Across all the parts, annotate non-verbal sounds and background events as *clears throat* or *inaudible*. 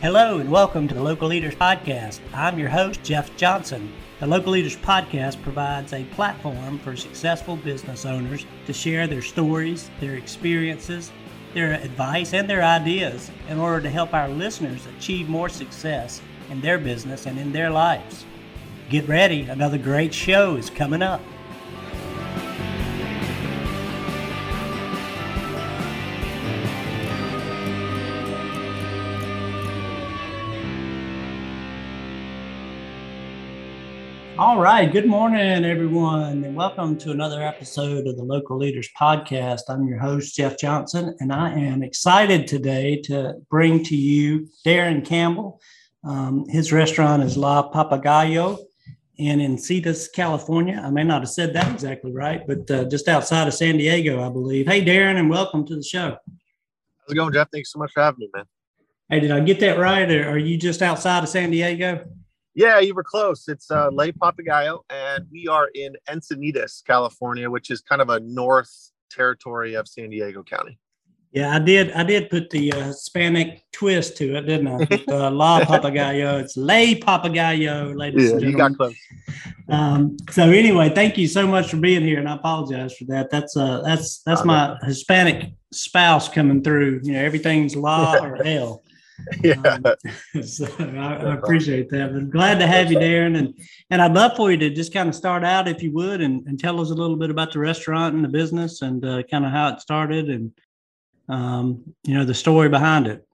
Hello and welcome to the Local Leaders Podcast. I'm your host, Jeff Johnson. The Local Leaders Podcast provides a platform for successful business owners to share their stories, their experiences, their advice, and their ideas in order to help our listeners achieve more success in their business and in their lives. Get ready, another great show is coming up. All right. Good morning, everyone, and welcome to another episode of the Local Leaders Podcast. I'm your host, Jeff Johnson, and I am excited today to bring to you Darrin Campbell. Um, his restaurant is La Papagayo and in Encinitas, California. I may not have said that exactly right, but uh, just outside of San Diego, I believe. Hey, Darrin, and welcome to the show. How's it going, Jeff? Thanks so much for having me, man. Hey, did I get that right? Or are you just outside of San Diego? Yeah, you were close. It's uh, Le Papagayo, and we are in Encinitas, California, which is kind of a north territory of San Diego County. Yeah, I did. I did put the uh, Hispanic twist to it, didn't I? *laughs* With, uh, La Papagayo. It's Le Papagayo, ladies Yeah, and you gentlemen. got close. Um, so anyway, thank you so much for being here, and I apologize for that. That's uh, that's that's my Hispanic spouse coming through. You know, everything's La *laughs* or L. *laughs* Yeah, Um, *laughs* so I, I appreciate that. But glad to have you, Darrin, and and I'd love for you to just kind of start out, if you would, and, and tell us a little bit about the restaurant and the business, and uh, kind of how it started, and um, you know the story behind it.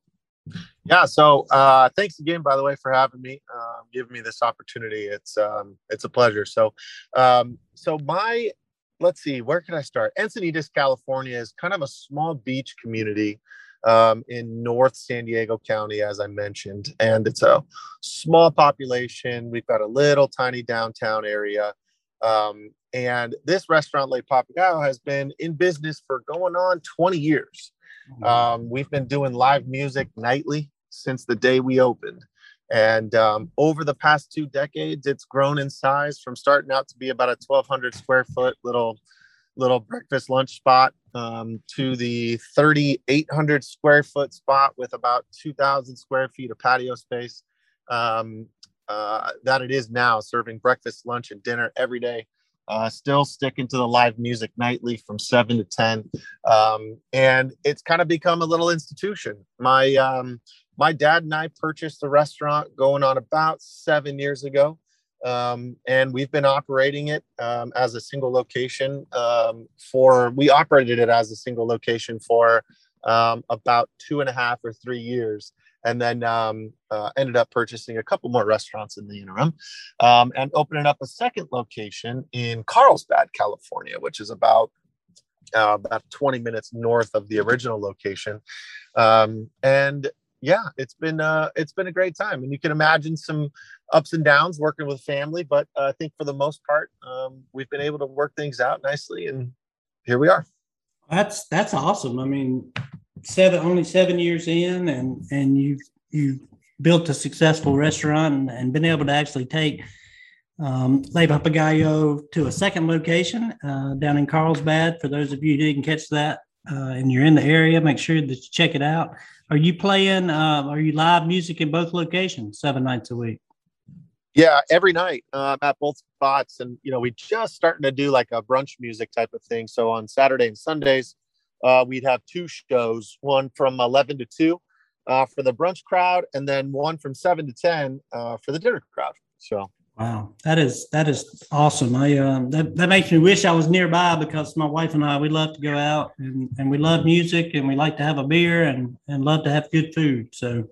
yeah. So, uh, thanks again, by the way, for having me, um, giving me this opportunity. It's um, it's a pleasure. So, um, so my let's see, where can I start? Encinitas, California, is kind of a small beach community um, in North San Diego County, as I mentioned, and it's a small population. We've got a little tiny downtown area. Um, and this restaurant, Le Papagayo, has been in business for going on 20 years. Um, we've been doing live music nightly since the day we opened. And um, over the past two decades, it's grown in size from starting out to be about a 1,200 square foot little little breakfast lunch spot um, to the 3,800 square foot spot with about 2,000 square feet of patio space um, uh, that it is now, serving breakfast, lunch, and dinner every day. Uh, still sticking to the live music nightly from seven to ten, um, and it's kind of become a little institution. My um, my dad and I purchased the restaurant going on about seven years ago. Um, and we've been operating it um, as a single location um, for, we operated it as a single location for um, about two and a half or three years. And then um, uh, ended up purchasing a couple more restaurants in the interim um, and opening up a second location in Carlsbad, California, which is about uh, about 20 minutes north of the original location. And yeah, it's been uh, it's been a great time, and you can imagine some ups and downs working with family, but uh, I think for the most part, um, we've been able to work things out nicely, and here we are. That's that's awesome. I mean, seven only seven years in, and and you've you built a successful restaurant and, and been able to actually take um, Le Papagayo to a second location uh, down in Carlsbad. For those of you who didn't catch that uh, and you're in the area, make sure that you check it out. Are you playing? Uh, are you live music in both locations seven nights a week? Yeah, every night um, at both spots, and you know, we just starting to do like a brunch music type of thing. So on Saturday and Sundays, uh, we'd have two shows: one from eleven to two uh, for the brunch crowd, and then one from seven to ten uh, for the dinner crowd. So Wow, that is that is awesome. I um, that that makes me wish I was nearby because my wife and I we love to go out and, and we love music and we like to have a beer and and love to have good food. So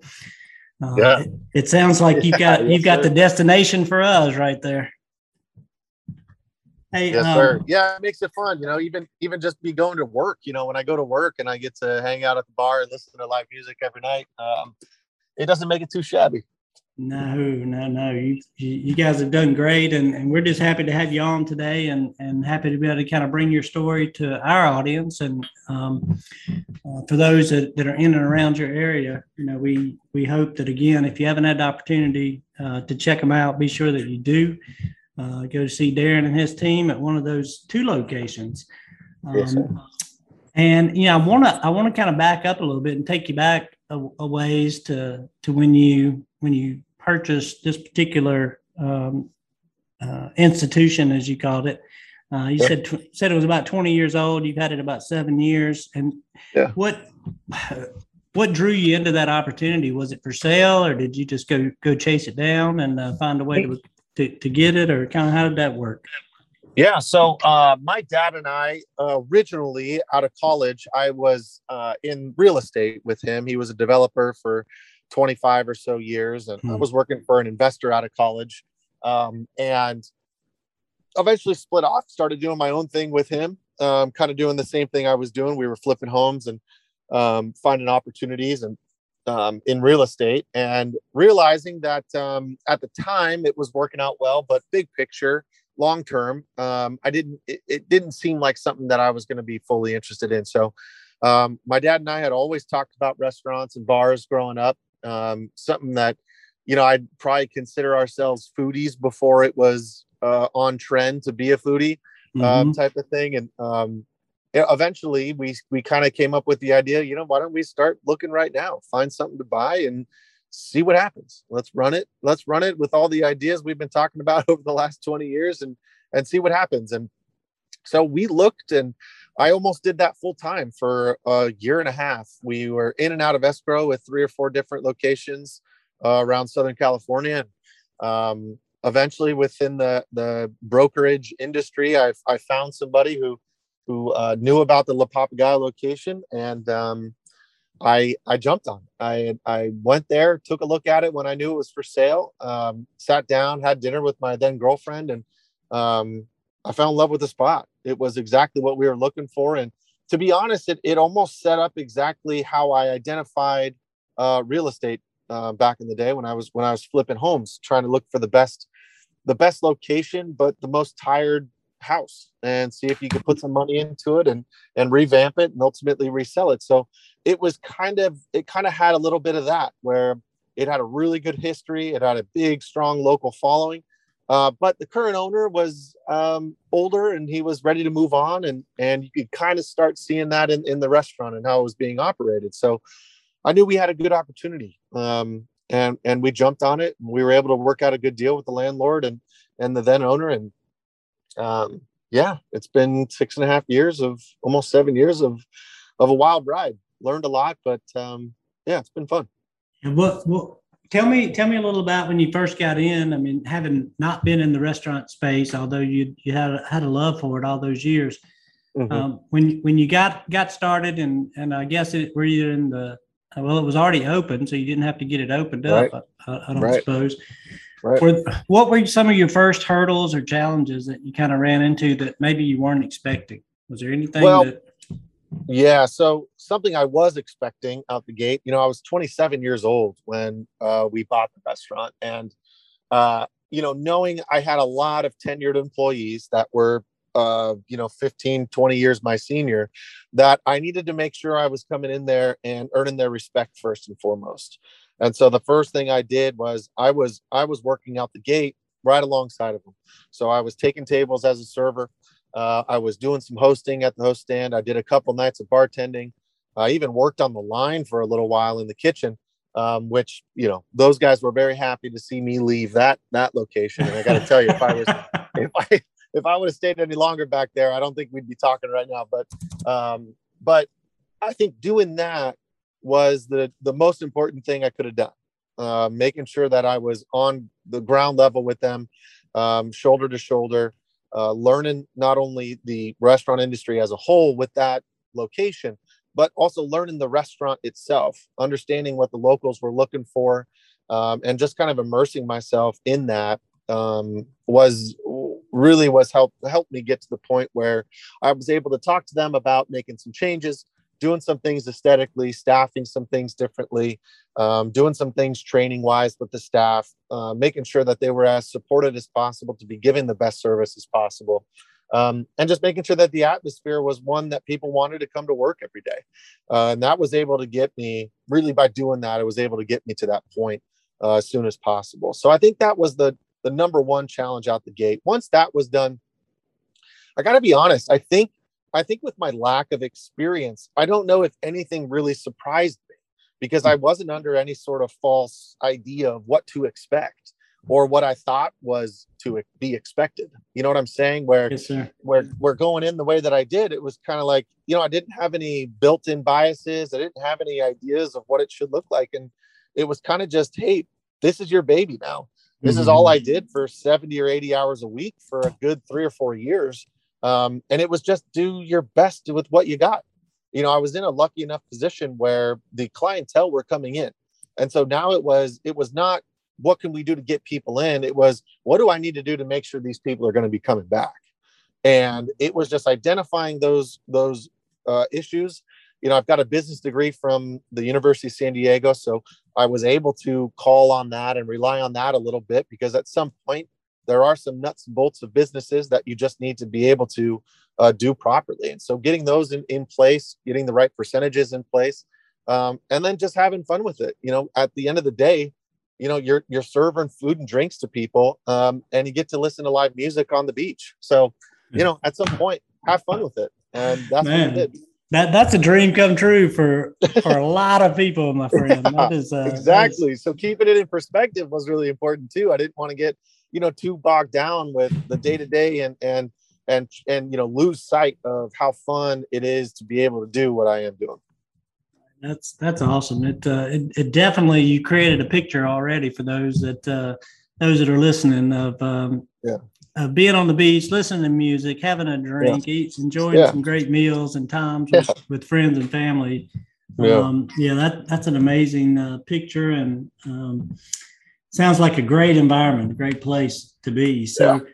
uh, Yeah. it, it sounds like you've got *laughs* Yes, you've got sir. the destination for us right there. Hey, yes, um, sir. Yeah, it makes it fun. You know, even even just be going to work. You know, when I go to work and I get to hang out at the bar and listen to live music every night, um, it doesn't make it too shabby. No, no, no. You, you guys have done great, and, and we're just happy to have you on today, and and happy to be able to kind of bring your story to our audience, and um, uh, for those that, that are in and around your area, you know, we we hope that again, if you haven't had the opportunity uh, to check them out, be sure that you do. Uh, go to see Darrin and his team at one of those two locations. Um, Yes. And you know, I want to I want to kind of back up a little bit and take you back a, a ways to to when you when you purchased this particular um, uh, institution, as you called it. Uh, you said tw- said it was about 20 years old. You've had it about seven years. And yeah. what what drew you into that opportunity? Was it for sale, or did you just go go chase it down and uh, find a way to, to to get it, or kind of how did that work? Yeah, so uh, my dad and I uh, originally out of college, I was uh, in real estate with him. He was a developer for 25 or so years, and hmm. I was working for an investor out of college. Um, and eventually split off, started doing my own thing with him, um, kind of doing the same thing I was doing. We were flipping homes and um, finding opportunities and um, in real estate and realizing that um, at the time it was working out well, but big picture, long term, um, I didn't, it, it, didn't seem like something that I was going to be fully interested in. So um, my dad and I had always talked about restaurants and bars growing up, um, something that, you know, I'd probably consider ourselves foodies before it was uh, on trend to be a foodie um, mm-hmm. type of thing. And um, eventually we, we kind of came up with the idea, you know, why don't we start looking right now, find something to buy and see what happens. Let's run it. Let's run it with all the ideas we've been talking about *laughs* over the last 20 years and, and see what happens. And so we looked and I almost did that full time for a year and a half. We were in and out of escrow with three or four different locations uh, around Southern California. And um, eventually within the the brokerage industry i i found somebody who who uh, knew about the la papagayo location and um, i i jumped on i i went there took a look at it when i knew it was for sale um, sat down had dinner with my then girlfriend and um, i fell in love with the spot. It was exactly what we were looking for and to be honest it, it almost set up exactly how i identified uh, real estate uh, back in the day when I was when I was flipping homes, trying to look for the best the best location, but the most tired house and see if you could put some money into it and and revamp it and ultimately resell it. So it was kind of it kind of had a little bit of that where it had a really good history, it had a big strong local following. Uh, but the current owner was um, older and he was ready to move on and and you could kind of start seeing that in, in the restaurant and how it was being operated. So I knew we had a good opportunity. Um, and and we jumped on it and we were able to work out a good deal with the landlord and and the then owner and um yeah it's been six and a half years of almost seven years of of a wild ride learned a lot but um yeah it's been fun and what what tell me tell me a little about when you first got in i mean having not been in the restaurant space although you you had had a love for it all those years mm-hmm. um, when when you got got started and and i guess it were you in the well, it was already open, so you didn't have to get it opened up. I, I, don't right. suppose. Right. What were some of your first hurdles or challenges that you kind of ran into that maybe you weren't expecting? Was there anything well, that? Yeah, so something I was expecting out the gate. You know, I was 27 years old when uh, we bought the restaurant, and uh, you know, knowing I had a lot of tenured employees that were uh, you know 15 20 years my senior that i needed to make sure i was coming in there and earning their respect first and foremost and so the first thing i did was i was i was working out the gate right alongside of them. So i was taking tables as a server. Uh, i was doing some hosting at the host stand. I did a couple nights of bartending. I even worked on the line for a little while in the kitchen um, which you know those guys were very happy to see me leave that that location. And i got to tell you if i was *laughs* if i if I would have stayed any longer back there, I don't think we'd be talking right now. But um, but I think doing that was the the most important thing I could have done. Uh, making sure that I was on the ground level with them, um, shoulder to shoulder, uh, learning not only the restaurant industry as a whole with that location, but also learning the restaurant itself, understanding what the locals were looking for, um, and just kind of immersing myself in that um, was really was help helped me get to the point where I was able to talk to them about making some changes, doing some things aesthetically, staffing some things differently, um, doing some things training wise with the staff, uh, making sure that they were as supported as possible to be giving the best service as possible. Um, and just making sure that the atmosphere was one that people wanted to come to work every day. Uh, and that was able to get me really by doing that, it was able to get me to that point uh, as soon as possible. So I think that was the the number one challenge out the gate. Once that was done, I got to be honest. I think I think with my lack of experience, I don't know if anything really surprised me because hmm. I wasn't under any sort of false idea of what to expect or what I thought was to be expected. You know what I'm saying? Where Yes, where we're going in the way that I did, it was kind of like, you know, I didn't have any built-in biases. I didn't have any ideas of what it should look like. And it was kind of just, hey, this is your baby now. This is all mm-hmm. I did for 70 or 80 hours a week for a good three or four years. Um, and it was just do your best with what you got. You know, I was in a lucky enough position where the clientele were coming in. And so now it was, it was not what can we do to get people in? It was what do I need to do to make sure these people are going to be coming back? And it was just identifying those those uh, issues. You know, I've got a business degree from the University of San Diego, so I was able to call on that and rely on that a little bit because at some point there are some nuts and bolts of businesses that you just need to be able to uh, do properly. And so getting those in, in place, getting the right percentages in place, um, and then just having fun with it. You know, at the end of the day, you know, you're you're serving food and drinks to people, um, and you get to listen to live music on the beach. So, you know, at some point, have fun with it, and that's Man. what we did. That that's a dream come true for for a lot of people, my friend. That *laughs* is uh, that is- exactly. So keeping it in perspective was really important too. I didn't want to get you know too bogged down with the day to day and and and and you know lose sight of how fun it is to be able to do what I am doing. That's that's awesome. It, uh, it it definitely you created a picture already for those that uh, those that are listening of um, Yeah. of being on the beach, listening to music, having a drink, eats, enjoying Yeah. some great meals and times with, with friends and family. Yeah. Um, yeah, that that's an amazing uh, picture and um, sounds like a great environment, a great place to be. So,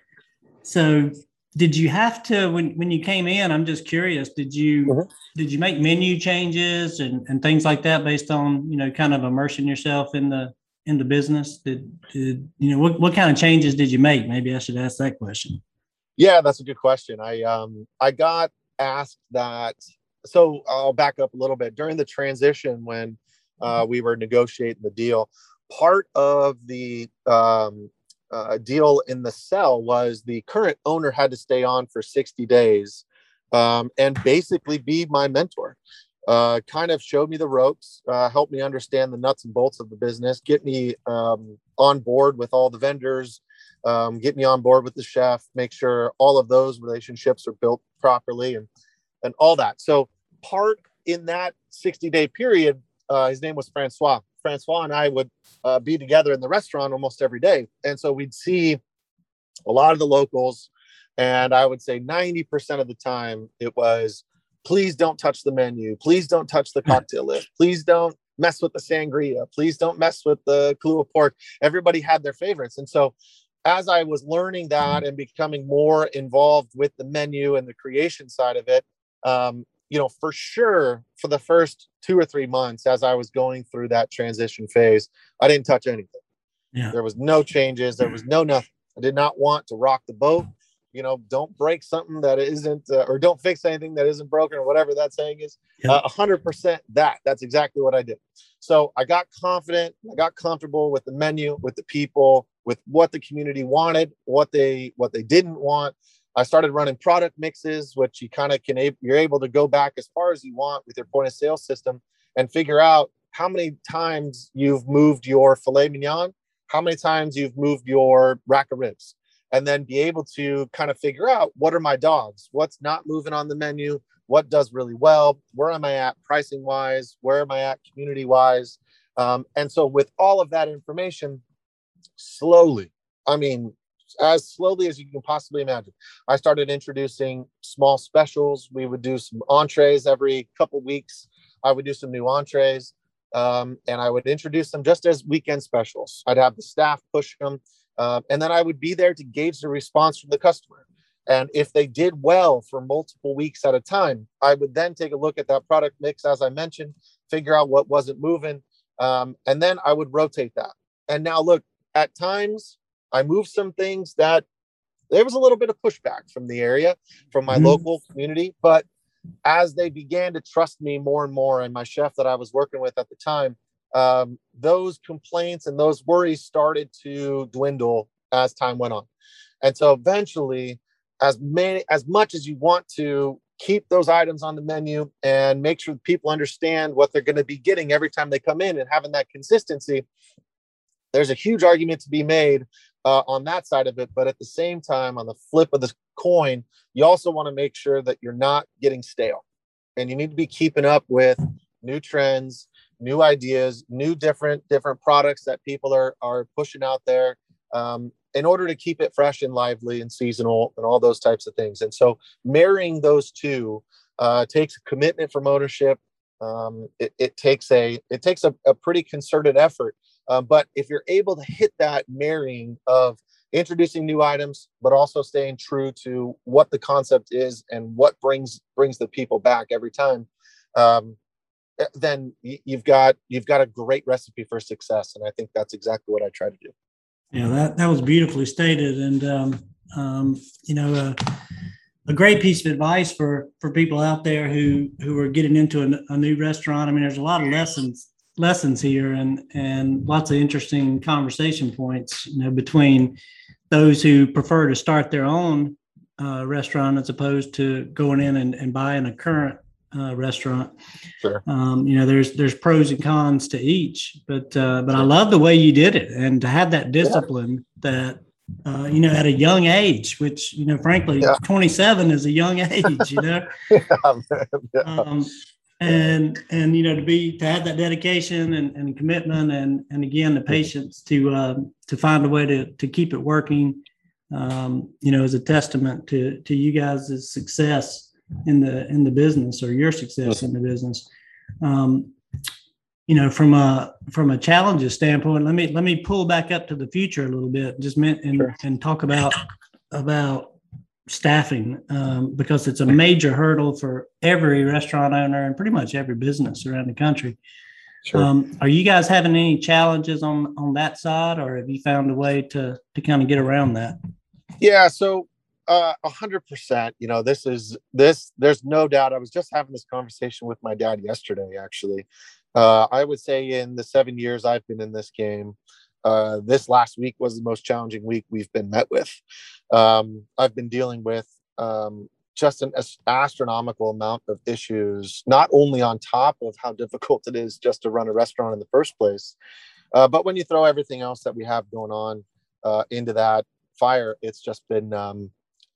so did you have to when when you came in? I'm just curious. Did you Mhm. did you make menu changes and, and things like that based on you know kind of immersing yourself in the in the business? Did, did you know what what kind of changes did you make? Maybe I should ask that question. Yeah, that's a good question. I um I got asked that. So I'll back up a little bit during the transition when uh, we were negotiating the deal. Part of the um, uh, deal in the sell was the current owner had to stay on for 60 days um, and basically be my mentor. Uh, kind of showed me the ropes, uh, helped me understand the nuts and bolts of the business, get me um, on board with all the vendors, um, get me on board with the chef, make sure all of those relationships are built properly and and all that. So part in that 60 day period, uh, his name was Francois. Francois and I would uh, be together in the restaurant almost every day, and so we'd see a lot of the locals, and I would say 90% of the time it was, please don't touch the menu, please don't touch the cocktail list, please don't mess with the sangria, please don't mess with the kalua pork. Everybody had their favorites, and so as I was learning that and becoming more involved with the menu and the creation side of it, um, you know, for sure, for the first two or three months, as I was going through that transition phase, I didn't touch anything. Yeah. There was no changes. There was no nothing. I did not want to rock the boat. You know, don't break something that isn't, uh, or don't fix anything that isn't broken, or whatever that saying is. Yeah. A hundred percent that. That's exactly what I did. So I got confident. I got comfortable with the menu, with the people, with what the community wanted, what they what they didn't want. I started running product mixes, which you kind of can you're able to go back as far as you want with your point of sale system and figure out how many times you've moved your filet mignon, how many times you've moved your rack of ribs, and then be able to kind of figure out what are my dogs, what's not moving on the menu, what does really well, where am I at pricing wise, where am I at community wise, um, and so with all of that information, slowly, I mean, as slowly as you can possibly imagine, I started introducing small specials. We would do some entrees every couple weeks. I would do some new entrees, um, and I would introduce them just as weekend specials. I'd have the staff push them, uh, and then I would be there to gauge the response from the customer. And if they did well for multiple weeks at a time, I would then take a look at that product mix, as I mentioned, figure out what wasn't moving, um, and then I would rotate that. And now, look, at times I moved some things that there was a little bit of pushback from the area, from my Mhm. local community. But as they began to trust me more and more, and my chef that I was working with at the time, um, those complaints and those worries started to dwindle as time went on. And so eventually, as many as much as you want to keep those items on the menu and make sure people understand what they're going to be getting every time they come in and having that consistency there's a huge argument to be made uh, on that side of it but at the same time on the flip of the coin you also want to make sure that you're not getting stale and you need to be keeping up with new trends new ideas new different different products that people are are pushing out there um, in order to keep it fresh and lively and seasonal and all those types of things. And so marrying those two uh, takes a commitment from ownership. Um, it, it, takes a it takes a, a pretty concerted effort. Uh, but if you're able to hit that marrying of introducing new items, but also staying true to what the concept is and what brings brings the people back every time, um, eh, then you've got you've got a great recipe for success. And I think that's exactly what I try to do. Yeah, that, that was beautifully stated. And, um, um, you know, uh, a great piece of advice for, for people out there who, who are getting into a, a new restaurant. I mean, there's a lot of lessons lessons here and and lots of interesting conversation points you know between those who prefer to start their own uh, restaurant as opposed to going in and, and buying a current uh, restaurant. Sure. Um, you know, there's there's pros and cons to each, but uh, but I love the way you did it, and to have that discipline yeah. that uh, you know at a young age, which you know, frankly, yeah. 27 is a young *laughs* age. You know. *laughs* yeah, um, and and you know to be to have that dedication and, and commitment and and again the patience to uh, to find a way to to keep it working um, you know is a testament to to you guys' success in the in the business or your success in the business. Um, you know, from a from a challenges standpoint, let me let me pull back up to the future a little bit, just meant and, sure. and talk about about staffing um, because it's a major hurdle for every restaurant owner and pretty much every business around the country. Sure. Um, are you guys having any challenges on on that side, or have you found a way to to kind of get around that? Yeah, so uh, a hundred percent. You know, this is this. There's no doubt. I was just having this conversation with my dad yesterday. Actually, uh, I would say in the seven years I've been in this game, uh, this last week was the most challenging week we've been met with. Um, I've been dealing with um, just an astronomical amount of issues, not only on top of how *laughs* difficult it is just to run a restaurant in the first place, uh, but when you throw everything else that we have going on uh, into that fire, it's just been um,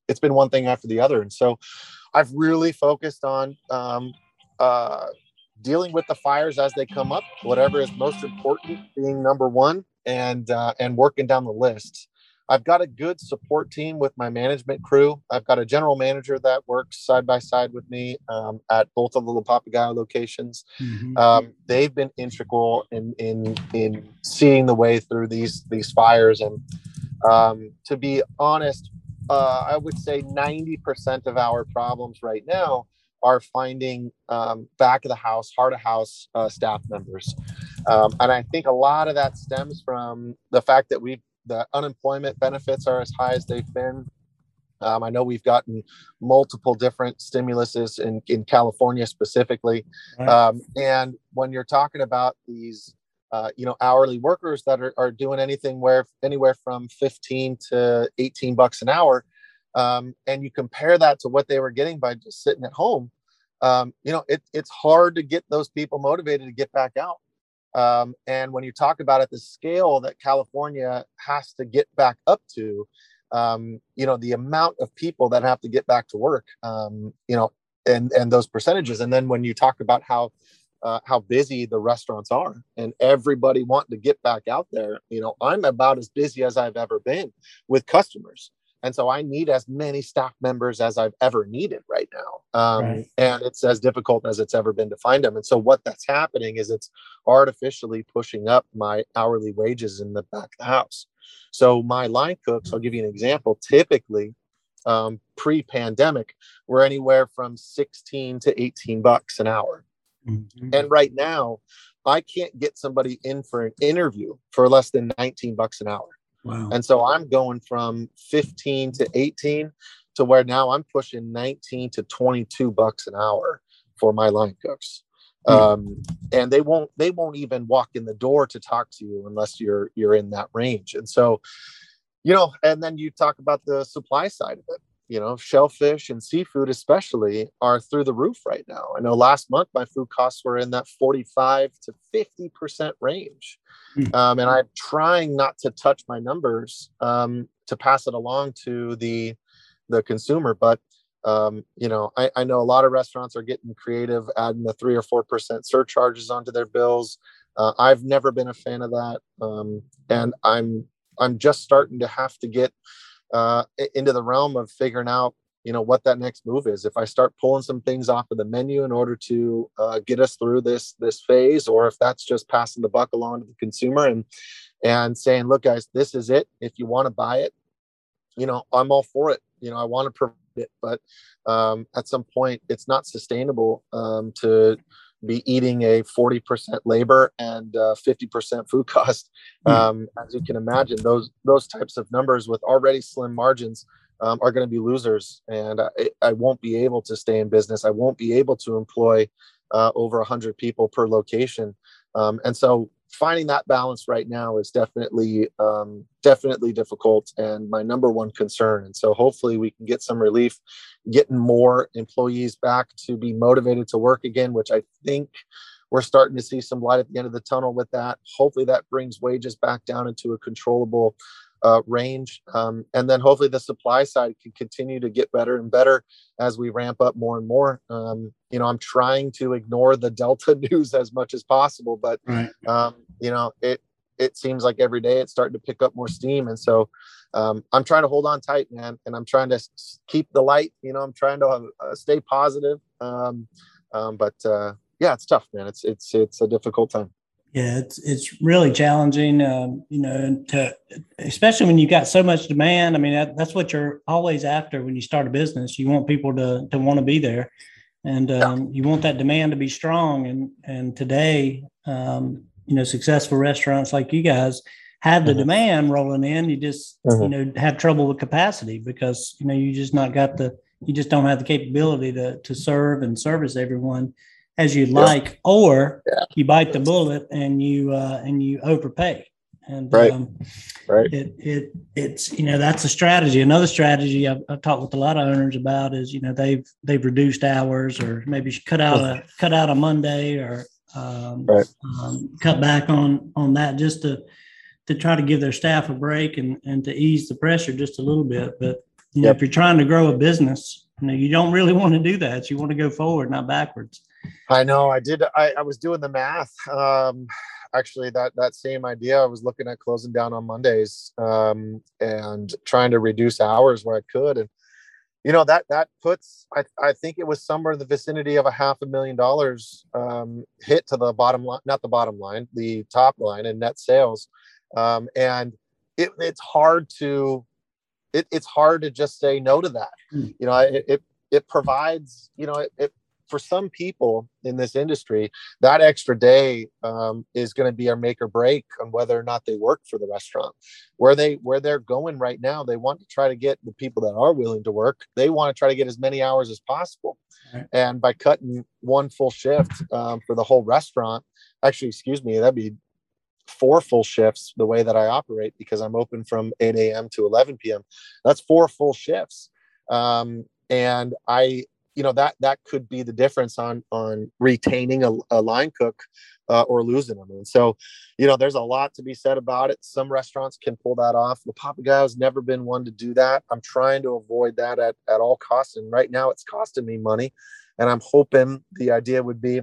it's been one thing after the other. And so I've really focused on um, uh, dealing with the fires as they come up, whatever is most important being number one and, uh, and working down the list. I've got a good support team with my management crew. I've got a general manager that works side by side with me um, at both of the La Papagayo locations. Mm-hmm. Um, they've been integral in in in seeing the way through these these fires. And um, to be honest, uh, I would say 90% of our problems right now are finding um, back of the house, heart of house uh, staff members. Um, and I think a lot of that stems from the fact that we the unemployment benefits are as high as they've been. Um, I know we've gotten multiple different stimuluses in, in California specifically. Right. Um, and when you're talking about these uh, you know hourly workers that are, are doing anything where anywhere from 15 to 18 bucks an hour um, and you compare that to what they were getting by just sitting at home um, you know it, it's hard to get those people motivated to get back out um, and when you talk about at the scale that california has to get back up to um, you know the amount of people that have to get back to work um, you know and and those percentages. And then when you talk about how uh, how busy the restaurants are and everybody wanting to get back out there you know i'm about as busy as i've ever been with customers and so i need as many staff members as i've ever needed right now um, right. and it's as difficult as it's ever been to find them and so what that's happening is it's artificially pushing up my hourly wages in the back of the house so my line cooks i'll give you an example typically um, pre-pandemic were anywhere from 16 to 18 bucks an hour Mm-hmm. And right now, I can't get somebody in for an interview for less than 19 bucks an hour. Wow. And so I'm going from 15 to 18 to where now I'm pushing 19 to 22 bucks an hour for my line cooks. Mm-hmm. Um, and they won't they won't even walk in the door to talk to you unless you're you're in that range. And so, you know, and then you talk about the supply side of it you know, shellfish and seafood, especially, are through the roof right now. I know last month my food costs were in that 45 to 50% range. Mm. Um, and I'm trying not to touch my numbers um, to pass it along to the, the consumer. But, um, you know, I, I know a lot of restaurants are getting creative, adding the three or 4% surcharges onto their bills. Uh, I've never been a fan of that. Um, and I'm, I'm just starting to have to get uh, into the realm of figuring out you know what that next move is. If i start pulling some things off of the menu in order to uh, get us through this this phase or if that's just passing the buck along to the consumer and and saying look guys this is it. If you want to buy it you know i'm all for it. You know i want to provide it. But um, at some point it's not sustainable um, to be eating a 40% labor and uh, 50% food *laughs* cost. Hmm. Um, as you can imagine, those those types of numbers with already slim margins um, are going to be losers, and I, I, won't be able to stay in business. I won't be able to employ uh, over 100 people per location, um, and so finding that balance right now is definitely um, definitely difficult and my number one concern. And so hopefully we can get some relief getting more employees back to be motivated to work again which i think we're starting to see some light at the end of the tunnel with that. Hopefully that brings wages back down into a controllable uh, range. Um, and then hopefully the supply side can continue to get better and better as we ramp up more and more. Um, you know, I'm trying to ignore the *laughs* Delta news as much as possible, but right. um, you know, it it seems like every day it's starting to pick up more steam, and so um, I'm trying to hold on tight, man, and I'm trying to keep the light. You know, I'm trying to uh, stay positive. Um, um, but uh, yeah, it's tough, man. It's it's it's a difficult time. Yeah, it's it's really challenging, um, you know, to especially when you've got so much demand. I mean, that, that's what you're always after when you start a business. You want people to to want to be there, and um, you want that demand to be strong. And and today, um, you know, successful restaurants like you guys have the mm-hmm. demand rolling in. You just mm-hmm. you know have trouble with capacity because you know you just not got the you just don't have the capability to to serve and service everyone as you'd like, or yeah. you bite the bullet and you uh, and you overpay. And right, um, right. It it it's you know that's a strategy. Another strategy I've, I've, talked with a lot of owners about is you know they've they've reduced hours or maybe cut out a cut out a Monday or um, right. um, cut back on on that just to to try to give their staff a break and and to ease the pressure just a little bit. But you know yep. if you're trying to grow a business, you know you don't really *laughs* want to do that. You want to go forward, not backwards. I know. I did. I, I was doing the math. Um, actually, that that same idea. I was looking at closing down on Mondays um, and trying to reduce hours where I could, and you know that that puts. I I think it was somewhere in the vicinity of a half a million dollars um, hit to the bottom line, not the bottom line, the top line and net sales, um, and it, it's hard to. It, it's hard to just say no to that. Mm. You know, it, it it provides you know it, it for some people in this industry, that extra day um, is going to be a make or break on whether or not they work for the restaurant. Where they where they're going right now, they want to try to get the people that are willing to work. They want to try to get as many hours as possible, right. and by cutting one full shift um, for the whole restaurant, actually, excuse me, that'd be four full shifts the way that I operate because I'm open from 8 a.m. to 11 p.m. That's four full shifts. Um, and I you know that that could be the difference on on retaining a, a line cook uh, or losing them. And so, you know, there's a lot to be said about it. Some restaurants can pull that off. The Papagayo's never been one to do that. I'm trying to avoid that at, at all costs. And right now it's costing me money. And I'm hoping the idea would be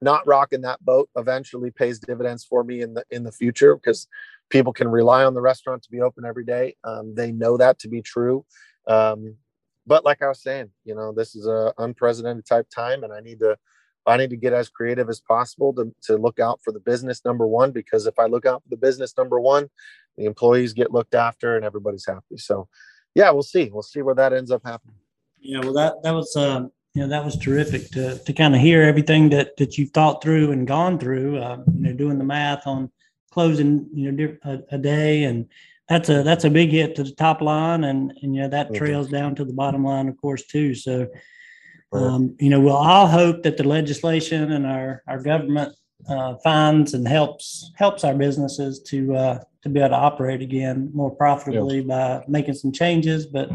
not rocking that boat eventually pays dividends for me in the in the future because people can rely on the restaurant to be open every day. Um, they know that to be true. Um, but like I was saying, you know, this is a unprecedented type time, and I need to I need to get as creative as possible to, to look out for the business number one because if I look out for the business number one, the employees get looked after and everybody's happy. So, yeah, we'll see. We'll see where that ends up happening. Yeah, well, that that was um, you know that was terrific to to kind of hear everything that that you've thought through and gone through. Uh, you know, doing the math on closing you know a, a day and that's a that's a big hit to the top line, and and you know that mm-hmm. trails mm-hmm. down to the bottom line, of course, too. So, um, you know, we'll all hope that the legislation and our our government uh, finds and helps helps our businesses to uh, to be able to operate again more profitably by making some changes. But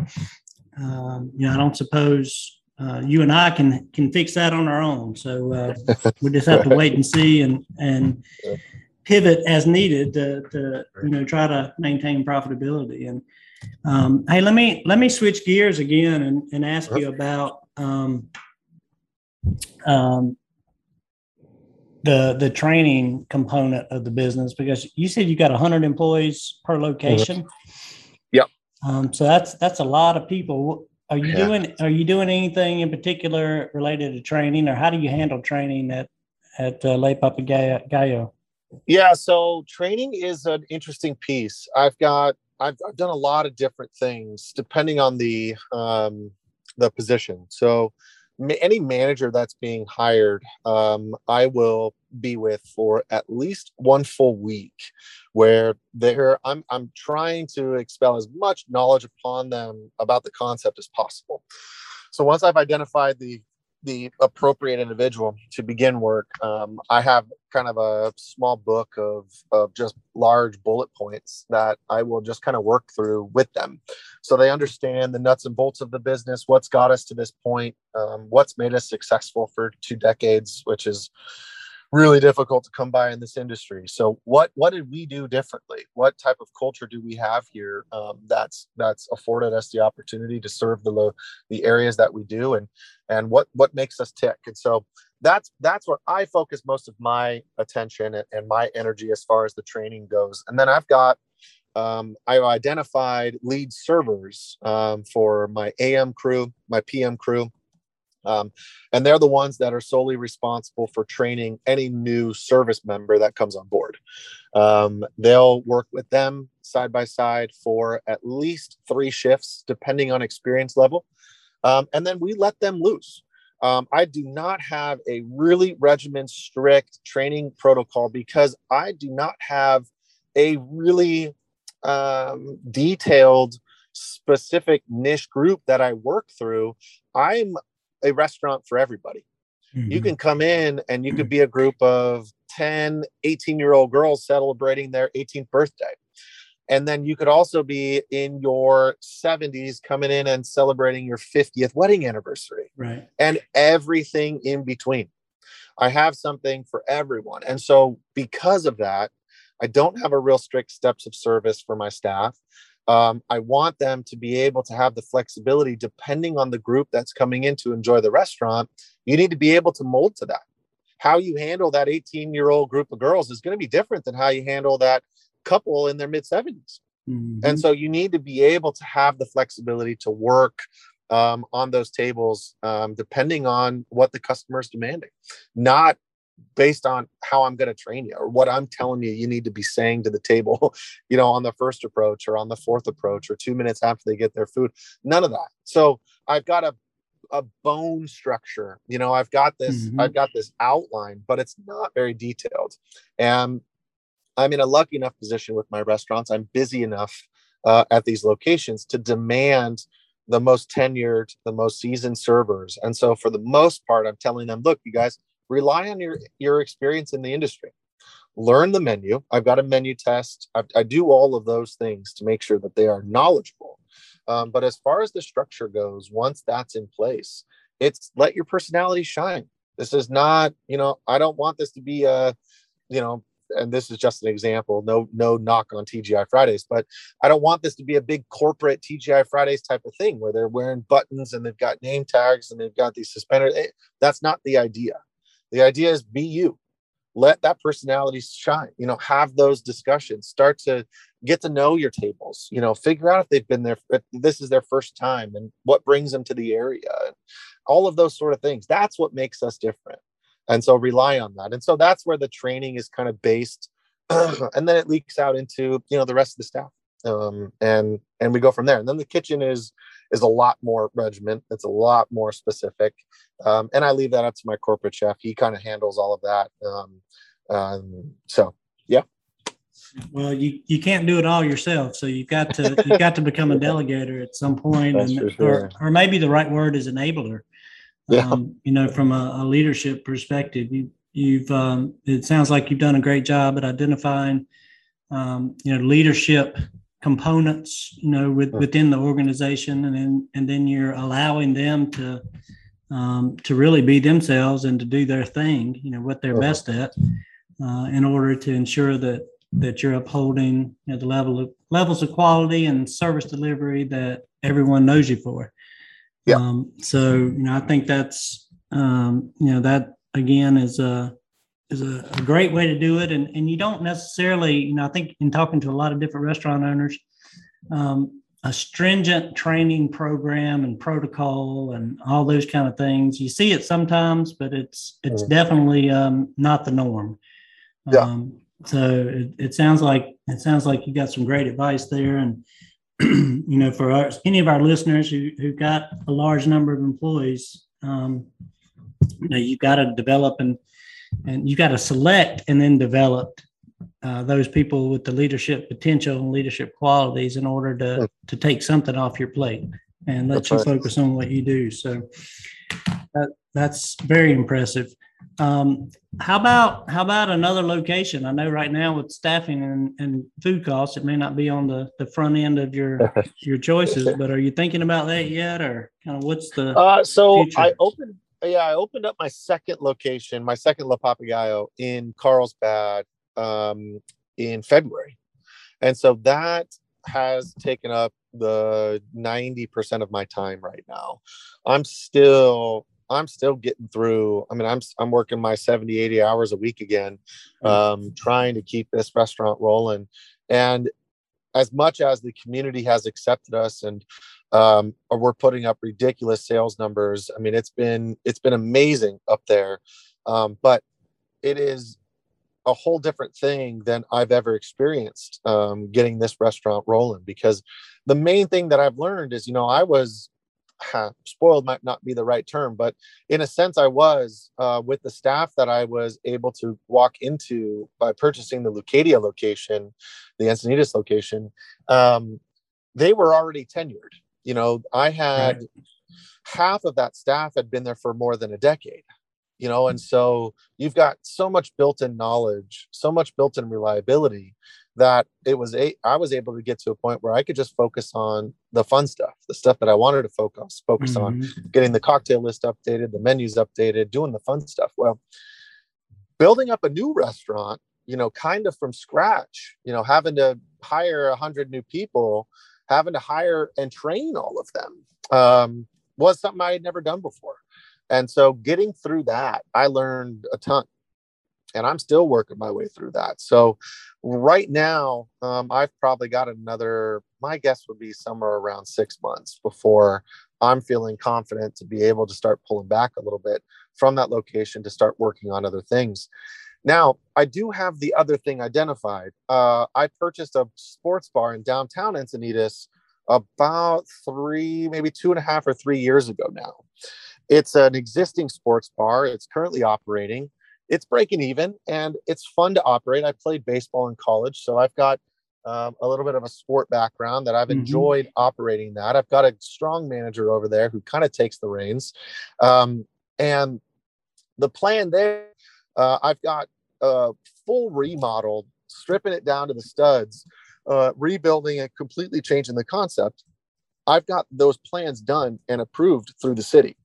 um, you know, I don't suppose uh, you and I can can fix that on our own. So uh, *laughs* we just have to wait and see and and pivot as needed to, to you know try to maintain profitability. And um, hey, let me let me switch gears again and, and ask you about um, um, the the training component of the business because you said you got 100 employees per location. Yep. Um, so that's that's a lot of people. Are you Yeah. doing Are you doing anything in particular related to training, or how do you handle training at at uh, Le Papagayo? Yeah, so training is an interesting piece. I've got I've, I've done a lot of different things depending on the um, the position. So ma- any manager that's being hired, um, I will be with for at least one full week, where they're I'm I'm trying to expel as much knowledge upon them about the concept as possible. So once I've identified the the appropriate individual to begin work, um, I have kind of a small book of, of just large bullet points that I will just kind of work through with them. So they understand the nuts and bolts of the business, what's got us to this point, um, what's made us successful for two decades, which is really difficult to come by in this industry. So what what did we do differently? What type of culture do we have here um, that's that's afforded us the opportunity to serve the lo- the areas that we do and and what what makes us tick? And so that's that's where I focus most of my attention and, and my energy as far as the training goes. And then I've got um, I've identified lead servers um, for my AM crew, my PM crew, um, and they're the ones that are solely responsible for training any new service member that comes on board. Um, they'll work with them side by side for at least three shifts, depending on experience level. Um, and then we let them loose. Um, I do not have a really regimen strict training protocol because I do not have a really um, detailed, specific niche group that I work through. I'm a restaurant for everybody. You mm-hmm. can come in and you could mm. be a group of 10, 18 year old girls celebrating their 18th birthday. And then you could also be in your 70s coming in and celebrating your 50th wedding anniversary right. and everything in between. I have something for everyone. And so, because of that, I don't have a real strict steps of service for my staff. Um, I want them to be able to have the flexibility depending on the group that's coming in to enjoy the restaurant. You need to be able to mold to that. How you handle that 18 year old group of girls is going to be different than how you handle that couple in their mid 70s. Mhm. And so you need to be able to have the flexibility to work um, on those tables, um, depending on what the customer is demanding, not based on how I'm going to train you or what I'm telling you you need to be saying to the table, *laughs* you know, on the first approach or on the fourth approach or two minutes after they get their food. None of that. So I've got a a bone structure. You know, I've got this, Mhm. I've got this outline, but it's not very detailed. And I'm in a lucky enough position with my restaurants. I'm busy enough uh, at these locations to demand the most tenured, the most seasoned servers. And so, for the most part, I'm telling them, look, you guys rely on your your experience in the industry. Learn the menu. I've got a menu test. I, I do all of those things to make sure that they are knowledgeable. Um, but as far as the structure goes, once that's in place, it's let your personality shine. This is not, you know, I don't want this to be a, you know, and this is just an example. No, no knock on TGI Fridays, but I don't want this to be a big corporate TGI Fridays type of thing where they're wearing buttons and they've got name tags and they've got these suspenders. That's not the idea. The idea is be you. Let that personality shine. You know, have those discussions. Start to get to know your tables. You know, figure out if they've been there. If this is their first time, and what brings them to the area. All of those sort of things. That's what makes us different and so rely on that and so that's where the training is kind of based *clears throat* and then it leaks out into you know the rest of the staff um, and and we go from there and then the kitchen is is a lot more regiment it's a lot more specific um, and i leave that up to my corporate chef he kind of handles all of that um, um, so yeah. Well, you, you can't do it all yourself, so you've got to *laughs* you've got to become a delegator at some point, and sure. or, or maybe the right word is enabler. Yeah. Um, you know, from a, a leadership perspective, you you've um, it sounds like you've done a great job at identifying um, you know leadership components, you know, with, within the organization, and then and then you're allowing them to um, to really be themselves and to do their thing, you know, what they're best at, uh, in order to ensure that that you're upholding you know, the level of levels of quality and service delivery that everyone knows you for. Yeah. Um, so you know, I think that's um, you know that again is a is a, a great way to do it, and and you don't necessarily you know I think in talking to a lot of different restaurant owners, um, a stringent training program and protocol and all those kind of things. You see it sometimes, but it's it's Mhm. definitely um, not the norm. Yeah. Um, so it, it sounds like it sounds like you got some great advice there, and *clears throat* you know, for our, any of our listeners who who got a large number of employees, um, you know, you got to develop and and you got to select and then develop uh, those people with the leadership potential and leadership qualities in order to to take something off your plate and let That's you right. focus on what you do. So that that's very impressive. Um, how about how about another location? I know right now with staffing and, and food costs, it may not be on the, the front end of your *laughs* your choices, but are you thinking about that yet, or kind of what's the Uh, so future. I opened, yeah, I opened up my second location, my second Le Papagayo in Carlsbad um, in February, and so that has taken up the ninety percent of my time right now. I'm still, I'm still getting through. I mean, I'm I'm working my 70, 80 hours a week again, um, trying to keep this restaurant rolling, and as much as the community has accepted us and um, we're putting up ridiculous sales numbers. I mean, it's been it's been amazing up there, um, but it is a whole different thing than I've ever experienced um, getting this restaurant rolling. Because the main thing that I've learned is, you know, I was *clears throat* spoiled might not be the right term, but in a sense, I was uh, with the staff that I was able to walk into by purchasing the Leucadia location, the Encinitas location. Um, they were already tenured. You know, I had Right. half of that staff had been there for more than a decade. You know, and so you've got so much built-in knowledge, so much built-in reliability that it was a I was able to get to a point where I could just focus on the fun stuff, the stuff that I wanted to focus focus on, Mhm. getting the cocktail list updated, the menus updated, doing the fun stuff. Well, building up a new restaurant, you know, kind of from scratch, you know, having to hire a hundred new people, having to hire and train all of them um, was something I had never done before. And so getting through that, I learned a ton. And I'm still working my way through that. So right now, um, I've probably got another, my guess would be somewhere around six months before I'm feeling confident to be able to start pulling back a little bit from that location to start working on other things. Now, I do have the other thing identified. Uh, I purchased a sports bar in downtown Encinitas about three, maybe two and a half or three years ago now. It's an existing sports bar. It's currently operating. It's breaking even and it's fun to operate. I played baseball in college, so I've got um, a little bit of a sport background that I've Mhm. enjoyed operating that. I've got a strong manager over there who kind of takes the reins. Um, and the plan there, uh, I've got a full remodel, stripping it down to the studs, uh, rebuilding and completely changing the concept. I've got those plans done and approved through the city.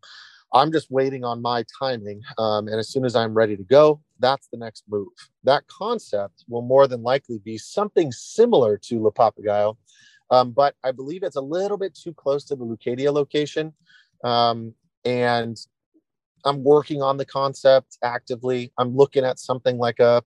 I'm just waiting on my timing. Um, and as soon as I'm ready to go, that's the next move. That concept will more than likely be something similar to Le Papagayo, um, but I believe it's a little bit too close to the Leucadia location. Um, and I'm working on the concept actively. I'm looking at something like a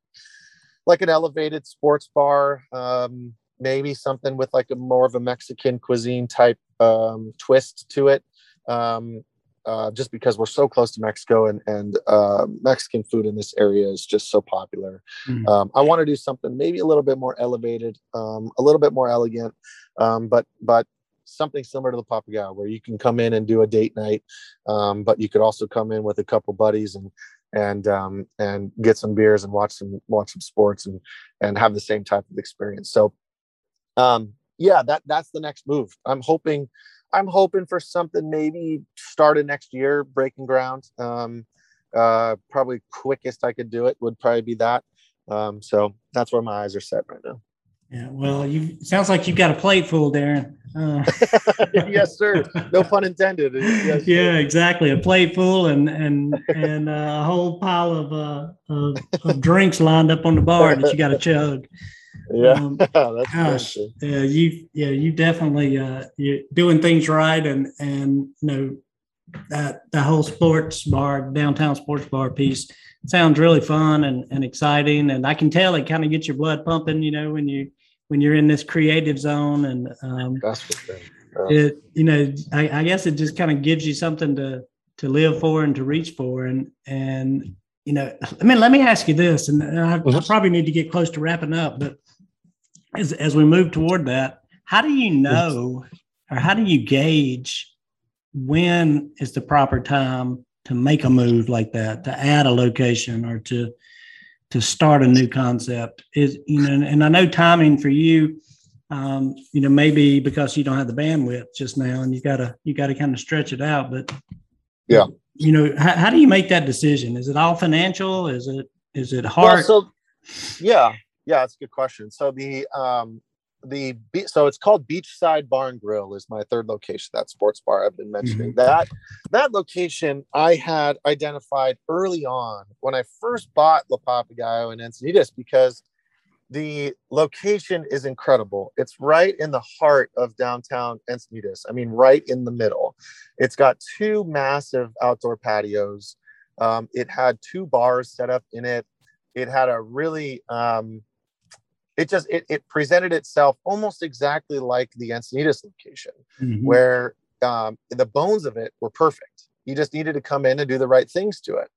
like an elevated sports bar, um, maybe something with like a more of a Mexican cuisine type um, twist to it. Um, uh, just because we're so close to Mexico and and uh, Mexican food in this area is just so popular. Mhm. Um, I want to do something maybe a little bit more elevated, um, a little bit more elegant, um, but but something similar to the Papagayo, where you can come in and do a date night, um, but you could also come in with a couple buddies and and um, and get some beers and watch some watch some sports and and have the same type of experience. So, um, yeah, that that's the next move. I'm hoping I'm hoping for something maybe started next year, breaking ground. Um, uh, probably quickest I could do it would probably be that. Um, so that's where my eyes are set right now. Yeah, well, you sounds like you've got a plate full, Darrin. Uh, *laughs* yes, sir. No *laughs* pun intended. Yes, yeah, exactly. A plate full and and and uh, a whole pile of, uh, of, of drinks lined up on the bar that you got to chug. Yeah, um, *laughs* that's gosh, yeah, you yeah you definitely uh, you're doing things right and and you know that the whole sports bar downtown sports bar piece sounds really fun and, and exciting. And I can tell it kind of gets your blood pumping you know when you when you're in this creative zone. And um, that's yeah. it you know I, I guess it just kind of gives you something to to live for and to reach for. And and you know I mean let me ask you this and I, I mm-hmm. probably need to get close to wrapping up but as as we move toward that how do you know or how do you gauge when is the proper time to make a move like that to add a location or to to start a new concept? Is you know and i know timing for you um, you know maybe because you don't have the bandwidth just now and you gotta you gotta kind of stretch it out but yeah. you know how, how do you make that decision? Is it all financial? Is it is it hard well, so yeah yeah that's a good question so the um the so it's called Beachside Barn Grill is my third location. That sports bar I've been mentioning. Mm-hmm. That that location I had identified early on when I first bought Le Papagayo and Encinitas because the location is incredible. It's right in the heart of downtown Encinitas. I mean, right in the middle. It's got two massive outdoor patios. Um, it had two bars set up in it. It had a really um, it just it, it presented itself almost exactly like the Encinitas location, mm-hmm. where um, the bones of it were perfect. You just needed to come in and do the right things to it,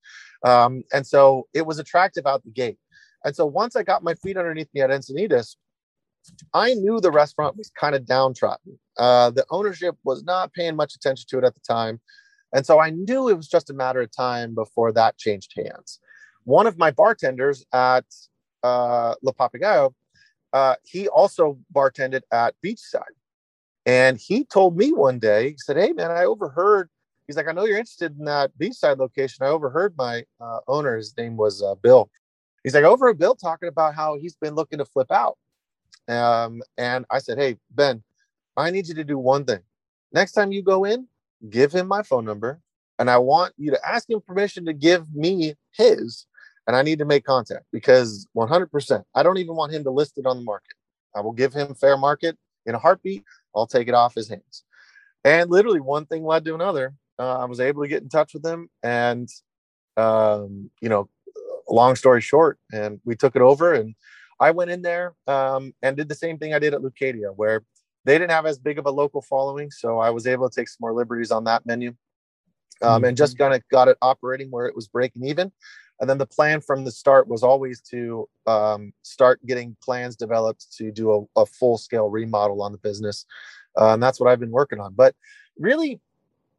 um, and so it was attractive out the gate. And so once I got my feet underneath me at Encinitas, I knew the restaurant was kind of downtrodden. Uh, the ownership was not paying much attention to it at the time. And so I knew it was just a matter of time before that changed hands. One of my bartenders at uh, Le Papagayo uh, he also bartended at Beachside. And he told me one day, he said, Hey, man, I overheard. He's like, I know you're interested in that Beachside location. I overheard my uh, owner, his name was uh, Bill. He's like, over a Bill talking about how he's been looking to flip out. Um, and I said, Hey, Ben, I need you to do one thing. Next time you go in, give him my phone number. And I want you to ask him permission to give me his and I need to make contact because 100%, I don't even want him to list it on the market. I will give him fair market in a heartbeat. I'll take it off his hands. And literally, one thing led to another. Uh, I was able to get in touch with him, and um, you know, long story short, and we took it over, and I went in there um, and did the same thing I did at Leucadia, where they didn't have as big of a local following, so I was able to take some more liberties on that menu, um, mm-hmm. and just kind of got it operating where it was breaking even. And then the plan from the start was always to um, start getting plans developed to do a, a full scale remodel on the business. Uh, and that's what I've been working on. But really,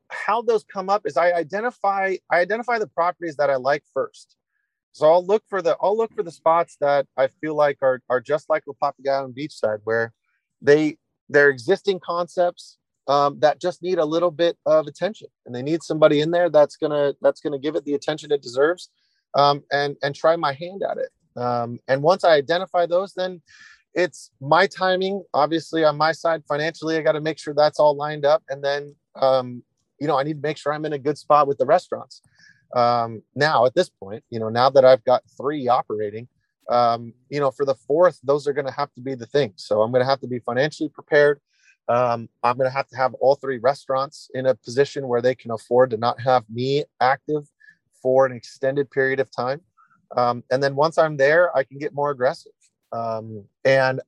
how those come up is I identify I identify the properties that I like first. So I'll look for the I'll look for the spots that I feel like are are just like and Beachside, where they they're existing concepts um, that just need a little bit of attention, and they need somebody in there that's gonna that's gonna give it the attention it deserves um, and and try my hand at it. Um, and once I identify those, then it's my timing. Obviously, on my side, financially, I got to make sure that's all lined up, and then um, you know I need to make sure I'm in a good spot with the restaurants. Um, now, at this point, you know, now that I've got three operating, um, you know, for the fourth, those are going to have to be the things. So I'm going to have to be financially prepared. Um, I'm going to have to have all three restaurants in a position where they can afford to not have me active for an extended period of time. Um, and then once I'm there, I can get more aggressive. Um, and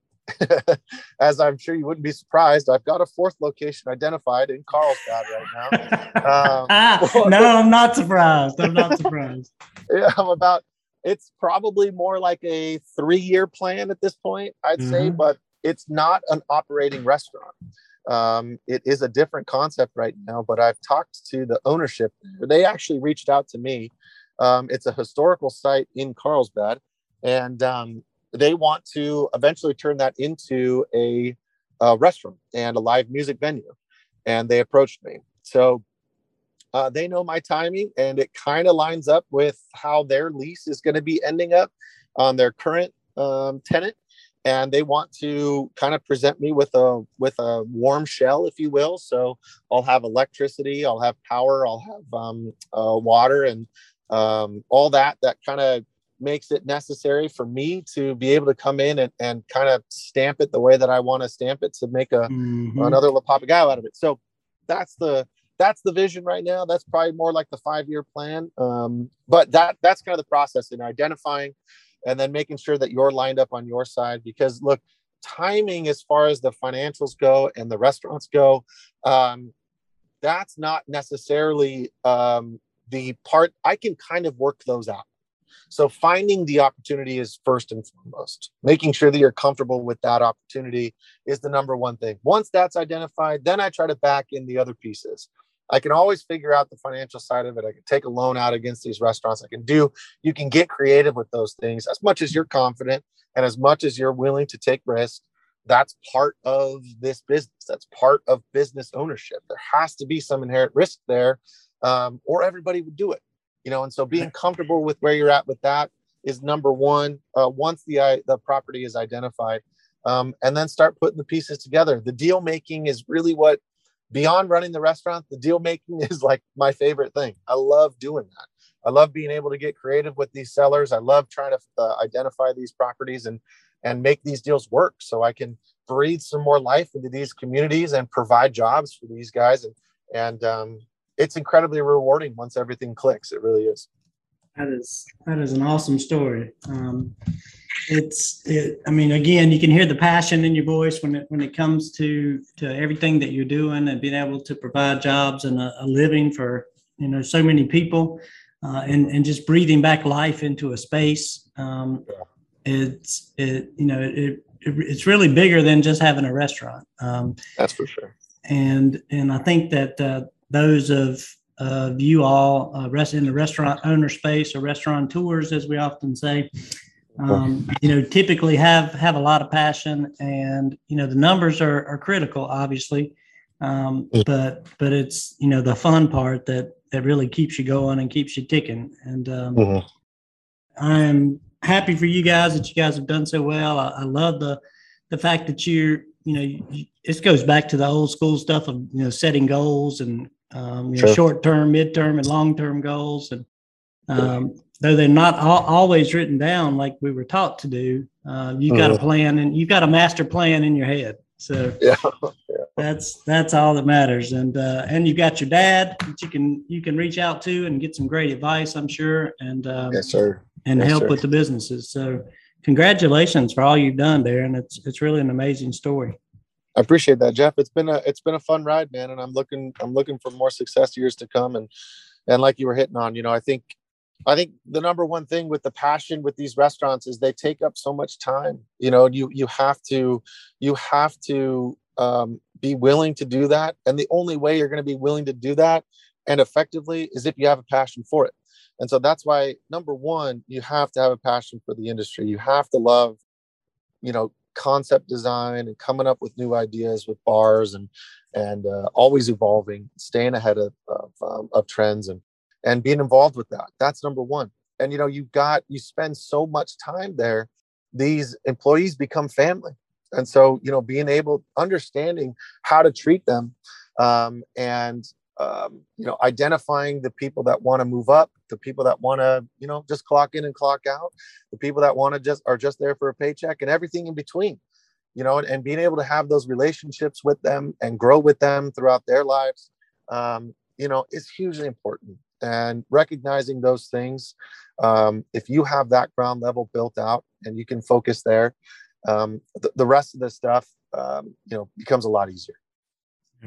*laughs* as I'm sure you wouldn't be surprised, I've got a fourth location identified in Carlsbad right now. Um, *laughs* ah, *laughs* no, I'm not surprised. I'm not surprised. yeah, I'm about. It's probably more like a three-year plan at this point, I'd mm-hmm. say, but it's not an operating restaurant. Um, it is a different concept right now, but I've talked to the ownership. They actually reached out to me. Um, it's a historical site in Carlsbad, and um, they want to eventually turn that into a, a, restaurant and a live music venue. And they approached me. So uh, they know my timing, and it kind of lines up with how their lease is going to be ending up on their current um, tenant and they want to kind of present me with a with a warm shell, if you will. So I'll have electricity, I'll have power, I'll have um, uh, water, and um, all that. That kind of makes it necessary for me to be able to come in and, and kind of stamp it the way that I want to stamp it to make a mm-hmm. another Le Papagayo out of it. So that's the that's the vision right now. That's probably more like the five year plan. Um, but that that's kind of the process in identifying and then making sure that you're lined up on your side because look timing as far as the financials go and the restaurants go um, that's not necessarily um, the part i can kind of work those out. So finding the opportunity is first and foremost. Making sure that you're comfortable with that opportunity is the number one thing. Once that's identified then i try to back in the other pieces I can always figure out the financial side of it. I can take a loan out against these restaurants. I can do, you can get creative with those things as much as you're confident and as much as you're willing to take risk. That's part of this business. That's part of business ownership. There has to be some inherent risk there, um, or everybody would do it, you know. And so, being comfortable with where you're at with that is number one. Uh, once the uh, the property is identified, um, and then start putting the pieces together. The deal making is really what beyond running the restaurant, the deal making *laughs* is like my favorite thing. I love doing that. I love being able to get creative with these sellers. I love trying to uh, identify these properties and and make these deals work so I can breathe some more life into these communities and provide jobs for these guys and and um, it's incredibly rewarding once everything clicks. It really is. That is that is an awesome story. Um, it's it, i mean again you can hear the passion in your voice when it when it comes to to everything that you're doing and being able to provide jobs and a, a living for you know so many people uh, and and just breathing back life into a space um, it's it you know it, it, it's really bigger than just having a restaurant um, that's for sure and and i think that uh, those of of you all uh, rest in the restaurant owner space or restaurateurs as we often say um, you know, typically have have a lot of passion, and you know the numbers are are critical, obviously, um, but but it's you know the fun part that that really keeps you going and keeps you ticking. And um, mm-hmm. I'm happy for you guys that you guys have done so well. I, I love the the fact that you're you know you, this goes back to the old school stuff of you know setting goals and um, you know, short term, mid term, and long term goals, and um, though they're not all, always written down like we were taught to do. Uh, you got a mm-hmm. plan and you've got a master plan in your head. So yeah. *laughs* yeah. that's that's all that matters. And uh, and you've got your dad that you can you can reach out to and get some great advice, I'm sure. And um, yes, sir. And yes, help sir. with the businesses. So congratulations for all you've done there, and it's it's really an amazing story. I appreciate that, Jeff. It's been a it's been a fun ride, man, and I'm looking I'm looking for more success years to come. And and like you were hitting on, you know, I think I think the number one thing with the passion with these restaurants is they take up so much time. You know, you you have to you have to um, be willing to do that, and the only way you're going to be willing to do that and effectively is if you have a passion for it. And so that's why number one, you have to have a passion for the industry. You have to love, you know, concept design and coming up with new ideas with bars and and uh, always evolving, staying ahead of of, um, of trends and and being involved with that. That's number one. And you know, you got you spend so much time there, these employees become family. And so, you know, being able, understanding how to treat them, um, and um, you know, identifying the people that want to move up, the people that want to, you know, just clock in and clock out, the people that want to just are just there for a paycheck, and everything in between you know, and, and, being able to have those relationships with them and grow with them throughout their lives, um, you know, is hugely important. And recognizing those things um, if you have that ground level built out and you can focus there um, the, rest of the stuff um, you know becomes a lot easier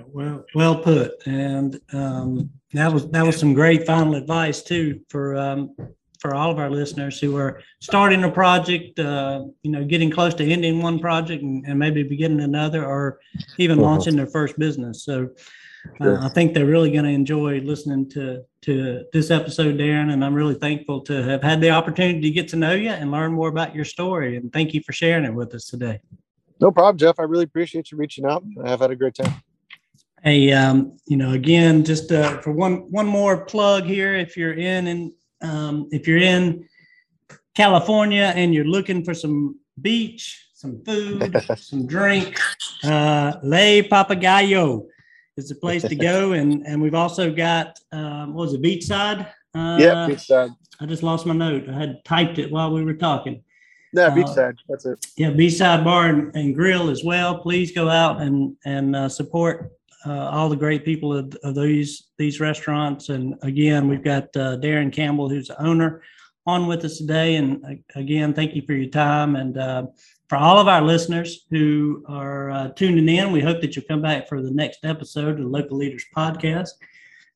well well put and um, that was that was some great final advice too for um, for all of our listeners who are starting a project, uh, you know, getting close to ending one project and, and maybe beginning another, or even uh-huh. launching their first business. So, uh, I think they're really going to enjoy listening to to this episode, Darrin. And I'm really thankful to have had the opportunity to get to know you and learn more about your story. And thank you for sharing it with us today. No problem, Jeff. I really appreciate you reaching out. I've had a great time. Hey, um, you know, again, just uh, for one one more plug here, if you're in and um, if you're in California and you're looking for some beach, some food, *laughs* some drink, uh, Le Papagayo is the place to go. *laughs* And and we've also got um, what was it, Beachside? Uh, yeah, beachside. I just lost my note. I had typed it while we were talking. No, beachside. That's it. Yeah, Beachside Bar and, and Grill as well. Please go out and and uh, support uh, all the great people of, of these these restaurants. And again, we've got uh, Darrin Campbell, who's the owner, on with us today. And uh, again, thank you for your time. And uh, for all of our listeners who are uh, tuning in, we hope that you'll come back for the next episode of the Local Leaders Podcast.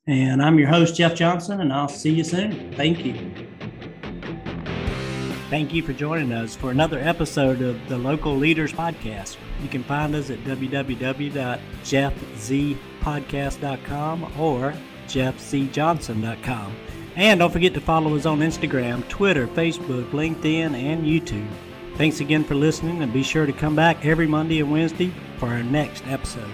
And I'm your host, Jeff Johnson, and I'll see you soon. Thank you. Thank you for joining us for another episode of the Local Leaders Podcast. You can find us at www.jeffzpodcast.com or jeffcjohnson.com. And don't forget to follow us on Instagram, Twitter, Facebook, LinkedIn, and YouTube. Thanks again for listening, and be sure to come back every Monday and Wednesday for our next episode.